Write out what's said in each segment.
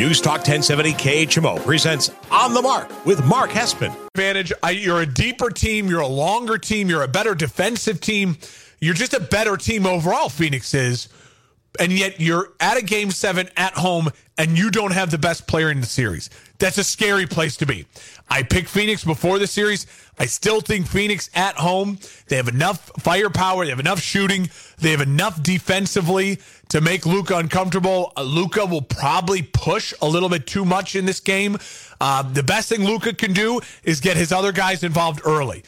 News Talk 1070 KHMO presents On the Mark with Mark Hespen. Advantage. You're a deeper team. You're a longer team. You're a better defensive team. You're just a better team overall, Phoenix is. And yet you're at a game seven at home and you don't have the best player in the series. That's a scary place to be. I picked Phoenix before the series. I still think Phoenix at home, they have enough firepower, they have enough shooting, they have enough defensively to make Luka uncomfortable. Uh, Luka will probably push a little bit too much in this game. Uh, the best thing Luka can do is get his other guys involved early.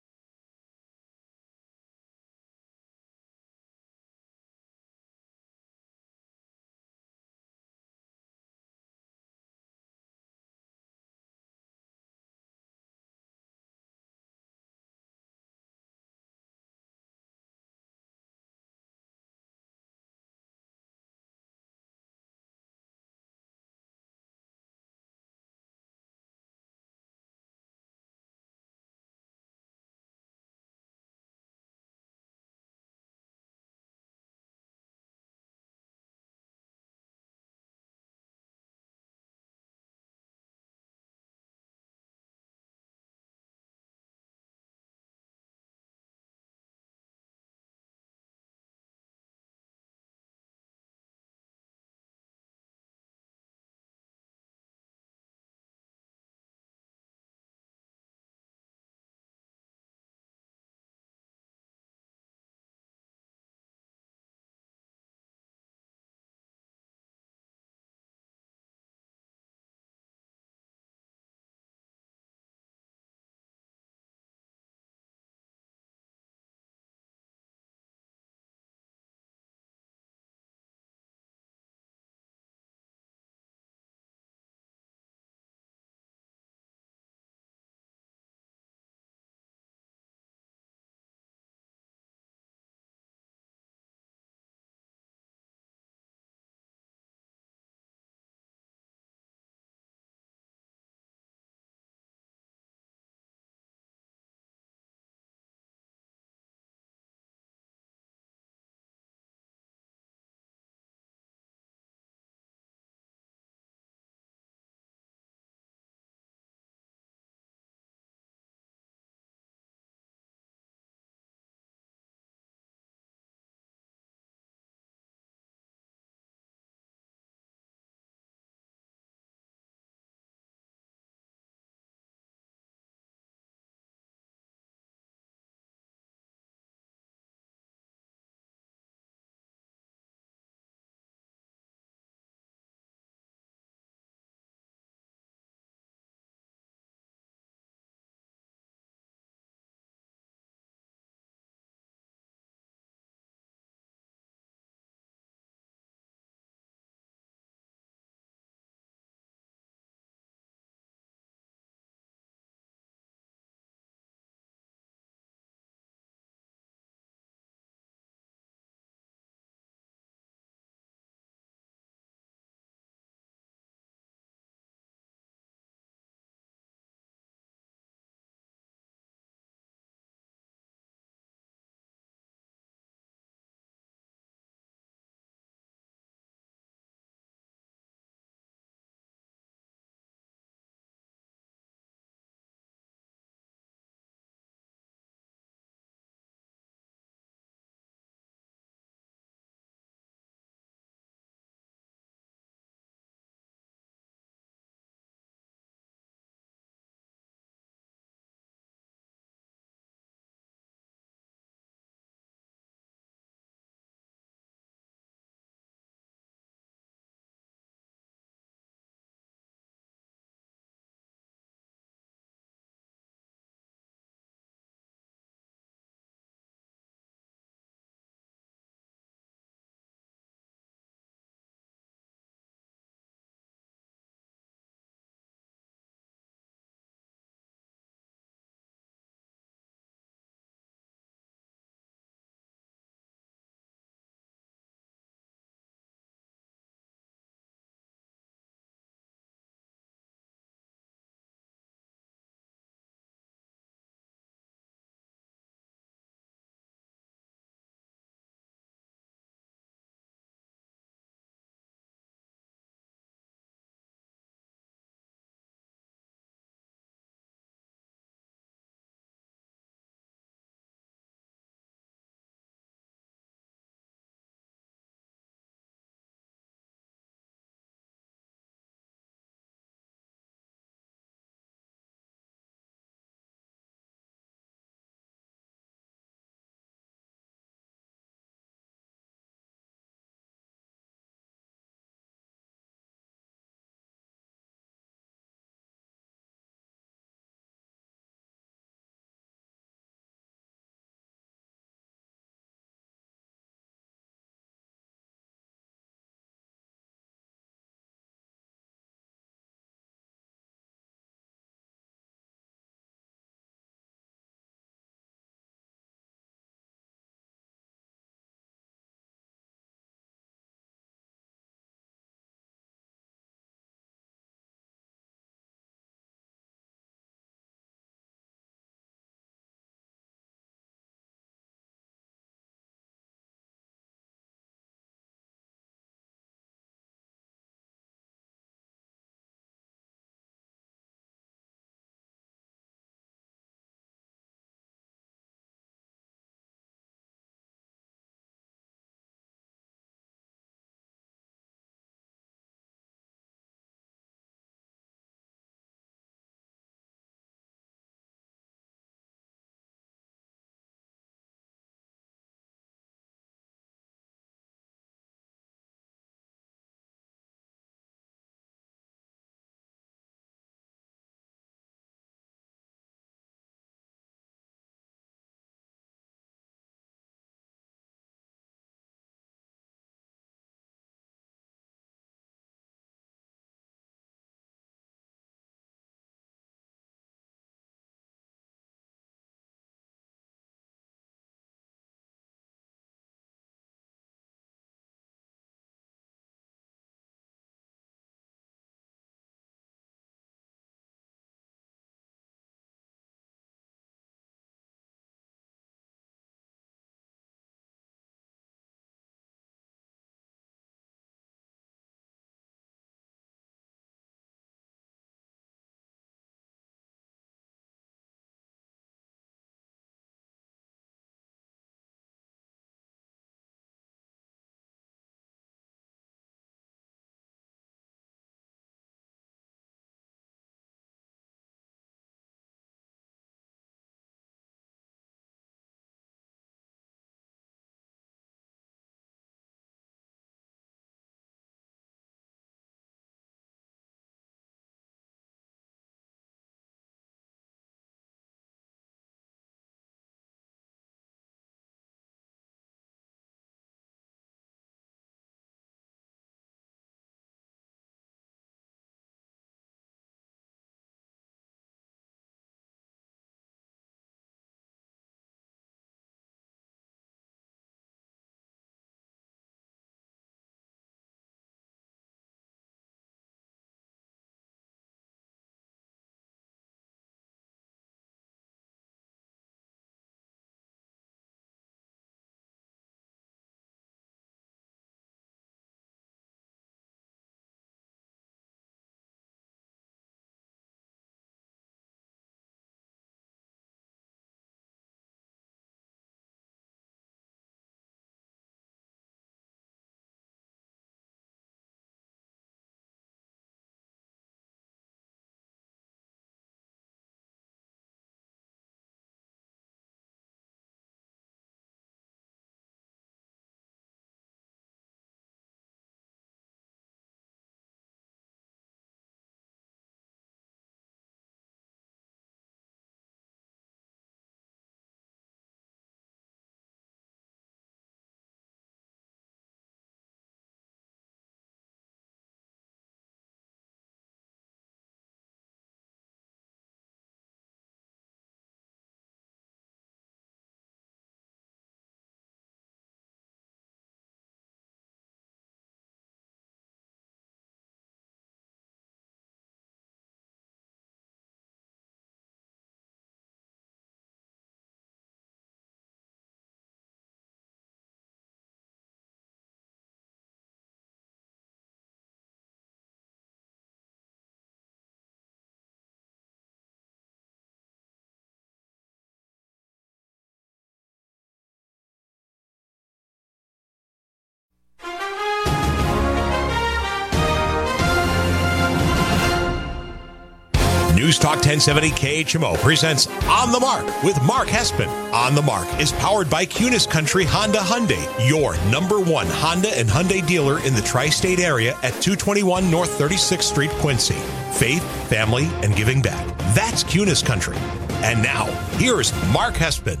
News Talk 1070 KHMO presents On the Mark with Mark Hespen. On the Mark is powered by Kunes Country Honda Hyundai, your number one Honda and Hyundai dealer in the tri state area at 221 North 36th Street, Quincy. Faith, family, and giving back. That's Kunes Country. And now, here's Mark Hespen.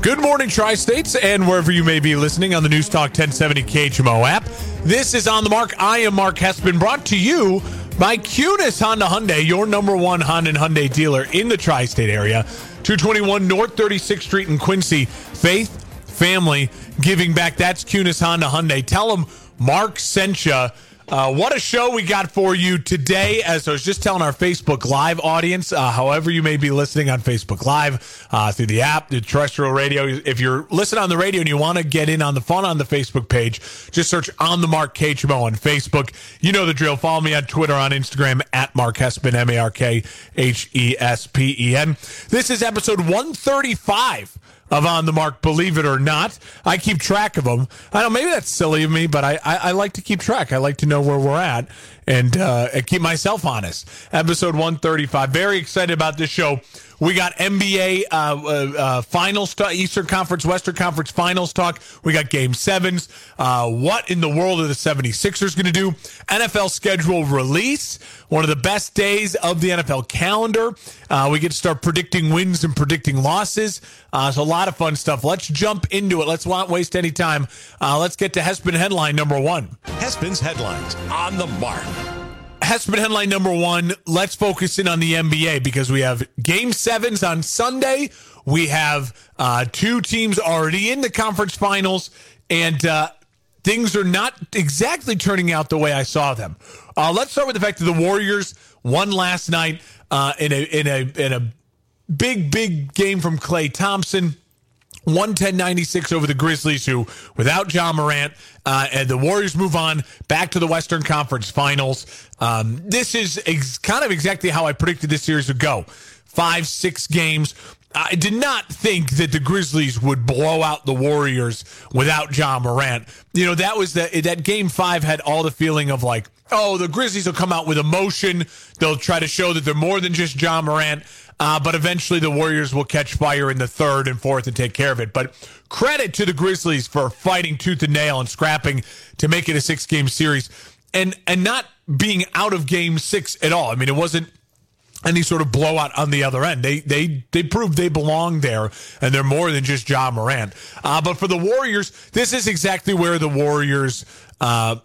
Good morning, Tri States, and wherever you may be listening on the News Talk 1070 KHMO app. This is On the Mark. I am Mark Hespen, brought to you by Kunes Honda Hyundai, your number one Honda and Hyundai dealer in the tri state area. 221 North 36th Street in Quincy. Faith, family, giving back. That's Kunes Honda Hyundai. Tell them Mark sent you. Uh, what a show we got for you today. As I was just telling our Facebook Live audience, uh, however you may be listening on Facebook Live, uh, through the app, the terrestrial radio. If you're listening on the radio and you want to get in on the fun on the Facebook page, just search on the Mark HMO on Facebook. You know the drill. Follow me on Twitter, on Instagram at Mark Hespen, M A R K H E S P E N. This is episode 135 of On the Mark, believe it or not. I keep track of them. I know maybe that's silly of me, but I, I, I like to keep track. I like to know where we're at and, uh, and keep myself honest. Episode 135. Very excited about this show. We got NBA uh, uh, uh, finals, talk, Eastern Conference, Western Conference finals talk. We got game sevens. Uh, what in the world are the 76ers going to do? NFL schedule release. One of the best days of the NFL calendar. Uh, we get to start predicting wins and predicting losses. Uh, so a lot of fun stuff. Let's jump into it. Let's not waste any time. let's get to Hespen headline number one. Hespen's headlines on the mark. Hespen headline number one. Let's focus in on the NBA because we have game sevens on Sunday. We have uh, two teams already in the conference finals, and uh, things are not exactly turning out the way I saw them. Uh, let's start with the fact that the Warriors won last night uh, in a in a in a big big game from Klay Thompson. 110-96 over the Grizzlies, who without Ja Morant, uh, and the Warriors move on back to the Western Conference Finals. Um, this is ex- kind of exactly how I predicted this series would go. Five, six games. I did not think that the Grizzlies would blow out the Warriors without Ja Morant. You know, that was the, that game five had all the feeling of like, oh, the Grizzlies will come out with emotion. They'll try to show that they're more than just Ja Morant. Uh, but eventually the Warriors will catch fire in the third and fourth and take care of it. But credit to the Grizzlies for fighting tooth and nail and scrapping to make it a six game series and and not being out of game six at all. I mean, it wasn't any sort of blowout on the other end. They they they proved they belong there, and they're more than just Ja Morant. Uh, but for the Warriors, this is exactly where the Warriors uh,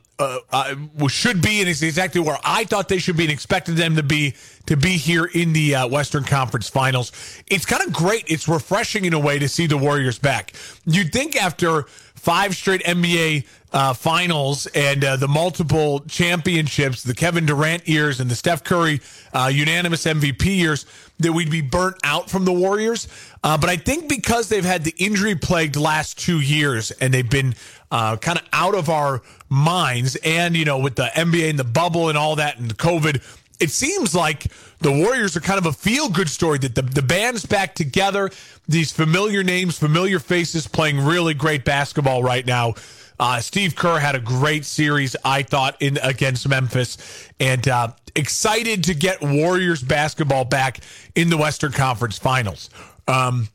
uh, uh, should be, and it's exactly where I thought they should be, and expected them to be to be here in the uh, Western Conference Finals. It's kind of great. It's refreshing in a way to see the Warriors back. You'd think after five straight NBA uh, finals and uh, the multiple championships, the Kevin Durant years and the Steph Curry uh, unanimous MVP years, that we'd be burnt out from the Warriors. Uh, but I think because they've had the injury plagued last two years and they've been uh, kind of out of our minds, and you know with the NBA and the bubble and all that and COVID it seems like the Warriors are kind of a feel good story that the, the band's back together. These familiar names, familiar faces playing really great basketball right now. Uh, Steve Kerr had a great series, I thought, in against Memphis, and uh, excited to get Warriors basketball back in the Western Conference Finals. Um,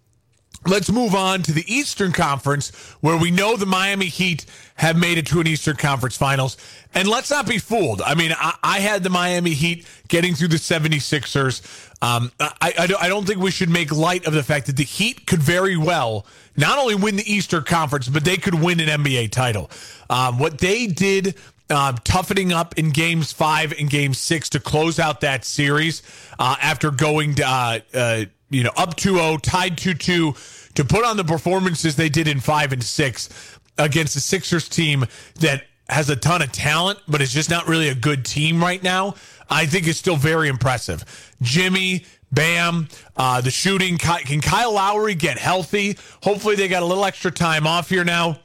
Let's move on to the Eastern Conference, where we know the Miami Heat have made it to an Eastern Conference Finals. And let's not be fooled. I mean, I, I had the Miami Heat getting through the 76ers. Um, I, I, I don't think we should make light of the fact that the Heat could very well not only win the Eastern Conference, but they could win an NBA title. Um, what they did uh, toughening up in games five and game six to close out that series uh, after going to, uh, uh you know, up 2-0, tied 2-2 to put on the performances they did in 5 and 6 against the Sixers team that has a ton of talent but is just not really a good team right now. I think is still very impressive. Jimmy, Bam, uh, the shooting. Can Kyle Lowry get healthy? Hopefully, they got a little extra time off here now.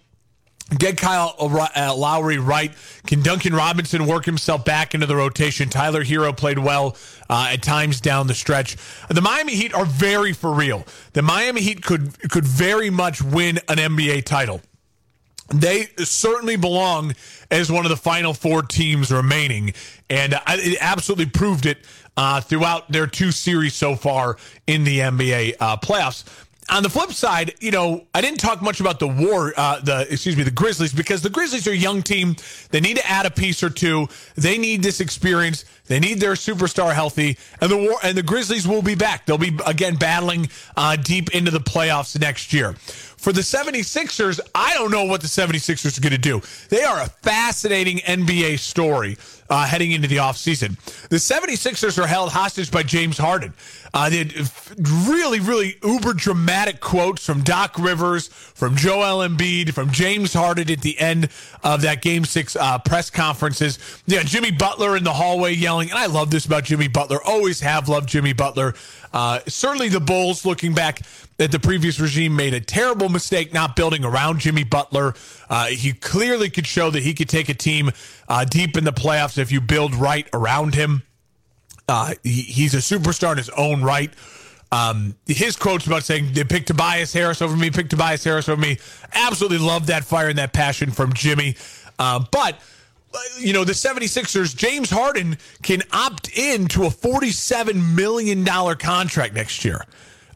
Get Kyle uh, Lowry right. Can Duncan Robinson work himself back into the rotation? Tyler Herro played well uh, at times down the stretch. The Miami Heat are very for real. The Miami Heat could could very much win an NBA title. they certainly belong as one of the final four teams remaining, and it absolutely proved it uh, throughout their two series so far in the NBA uh, playoffs. On the flip side, you know, I didn't talk much about the war, uh, the excuse me, the Grizzlies because the Grizzlies are a young team. They need to add a piece or two. They need this experience. They need their superstar healthy, and the war and the Grizzlies will be back. They'll be again battling uh, deep into the playoffs next year. For the 76ers, I don't know what the 76ers are going to do. They are a fascinating NBA story uh, heading into the offseason. The 76ers are held hostage by James Harden. Uh, had really, really uber dramatic quotes from Doc Rivers, from Joel Embiid, from James Harden at the end of that Game Six uh, press conferences. Yeah, Jimmy Butler in the hallway yelling, and I love this about Jimmy Butler. Always have loved Jimmy Butler. Uh, certainly, the Bulls, looking back at the previous regime, made a terrible mistake not building around Jimmy Butler. Uh, he clearly could show that he could take a team uh, deep in the playoffs if you build right around him. Uh, he, he's a superstar in his own right. Um, his quotes about saying they picked Tobias Harris over me, picked Tobias Harris over me. Absolutely love that fire and that passion from Jimmy. Uh, but you know, the 76ers, James Harden can opt in to a $47 million contract next year.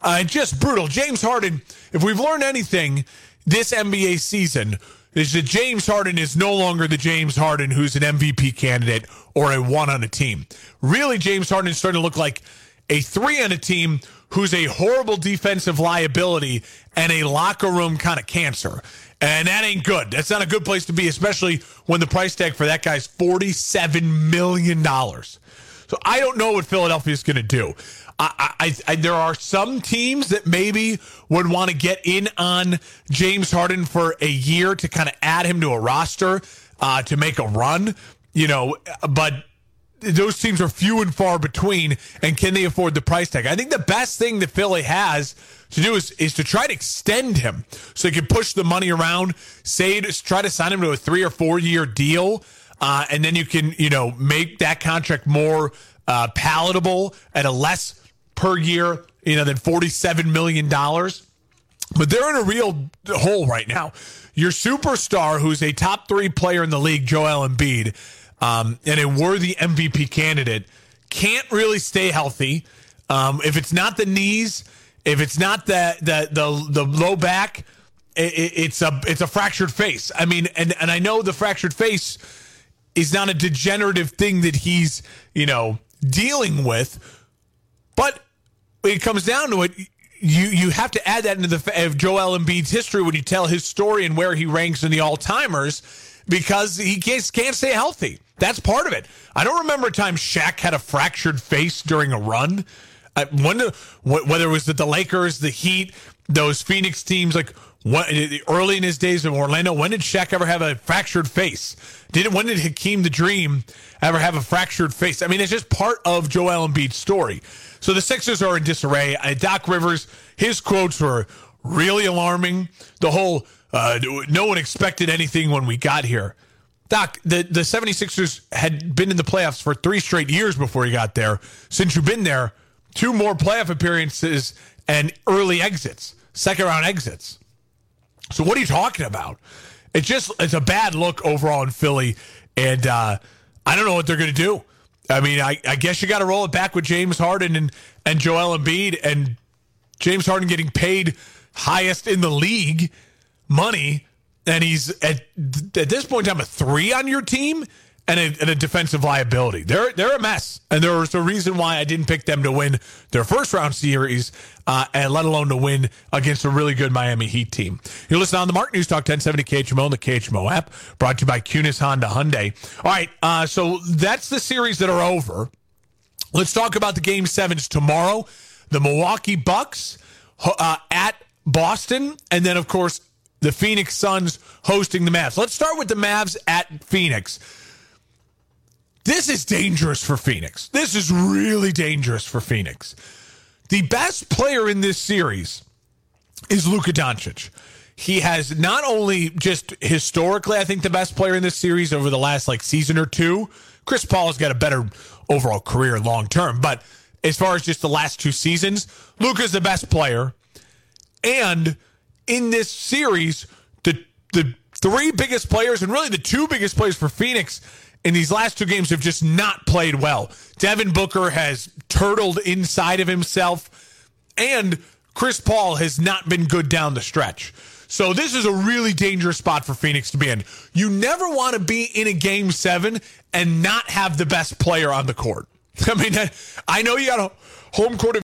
Uh, just brutal. James Harden, if we've learned anything this NBA season, is that James Harden is no longer the James Harden who's an MVP candidate or a one on a team. Really, James Harden is starting to look like a three on a team who's a horrible defensive liability and a locker room kind of cancer. And that ain't good. That's not a good place to be, especially when the price tag for that guy's $47 million. So I don't know what Philadelphia is going to do. I, I, I, there are some teams that maybe would want to get in on James Harden for a year to kind of add him to a roster uh, to make a run, you know, but those teams are few and far between. And can they afford the price tag? I think the best thing that Philly has to do is, is to try to extend him so they can push the money around, say, try to sign him to a three or four year deal. Uh, and then you can, you know, make that contract more uh, palatable at a less per year, you know, than $47 million. But they're in a real hole right now. Your superstar, who's a top three player in the league, Joel Embiid, um, and a worthy MVP candidate, can't really stay healthy. Um, if it's not the knees, if it's not the the the, the low back, it, it's a it's a fractured face. I mean, and and I know the fractured face is not a degenerative thing that he's you know dealing with, but it comes down to it, you you have to add that into the of Joel Embiid's history when you tell his story and where he ranks in the all timers because he can't, can't stay healthy. That's part of it. I don't remember a time Shaq had a fractured face during a run. I wonder whether it was the, the Lakers, the Heat, those Phoenix teams. Like what, early in his days in Orlando, when did Shaq ever have a fractured face? Did when did Hakeem the Dream ever have a fractured face? I mean, it's just part of Joel Embiid's story. So the Sixers are in disarray. Uh, Doc Rivers, his quotes were really alarming. The whole uh, no one expected anything when we got here. Doc, the, the 76ers had been in the playoffs for three straight years before you got there. Since you've been there, two more playoff appearances and early exits, second round exits. So what are you talking about? It's just it's a bad look overall in Philly, and uh, I don't know what they're going to do. I mean, I, I guess you got to roll it back with James Harden and and Joel Embiid, and James Harden getting paid highest in the league money, and he's at at this point in time a three on your team and a, and a, defensive liability. They're they're a mess, and there was a reason why I didn't pick them to win their first round series, uh, and let alone to win against a really good Miami Heat team. You're listening on the Mark News Talk 1070 KHMO and the KHMO app, brought to you by Kunes Honda Hyundai. All right, uh, so that's the series that are over. Let's talk about the game sevens tomorrow. The Milwaukee Bucks uh, at Boston, and then of course the Phoenix Suns hosting the Mavs. Let's start with the Mavs at Phoenix. This is dangerous for Phoenix. This is really dangerous for Phoenix. The best player in this series is Luka Doncic. He has not only just historically, I think, the best player in this series over the last like season or two. Chris Paul has got a better overall career long term, but as far as just the last two seasons, Luka's the best player. And in this series, the the three biggest players and really the two biggest players for Phoenix in these last two games have just not played well. Devin Booker has turtled inside of himself, and Chris Paul has not been good down the stretch. So this is a really dangerous spot for Phoenix to be in. You never want to be in a game seven and not have the best player on the court. I mean, I know you got a home court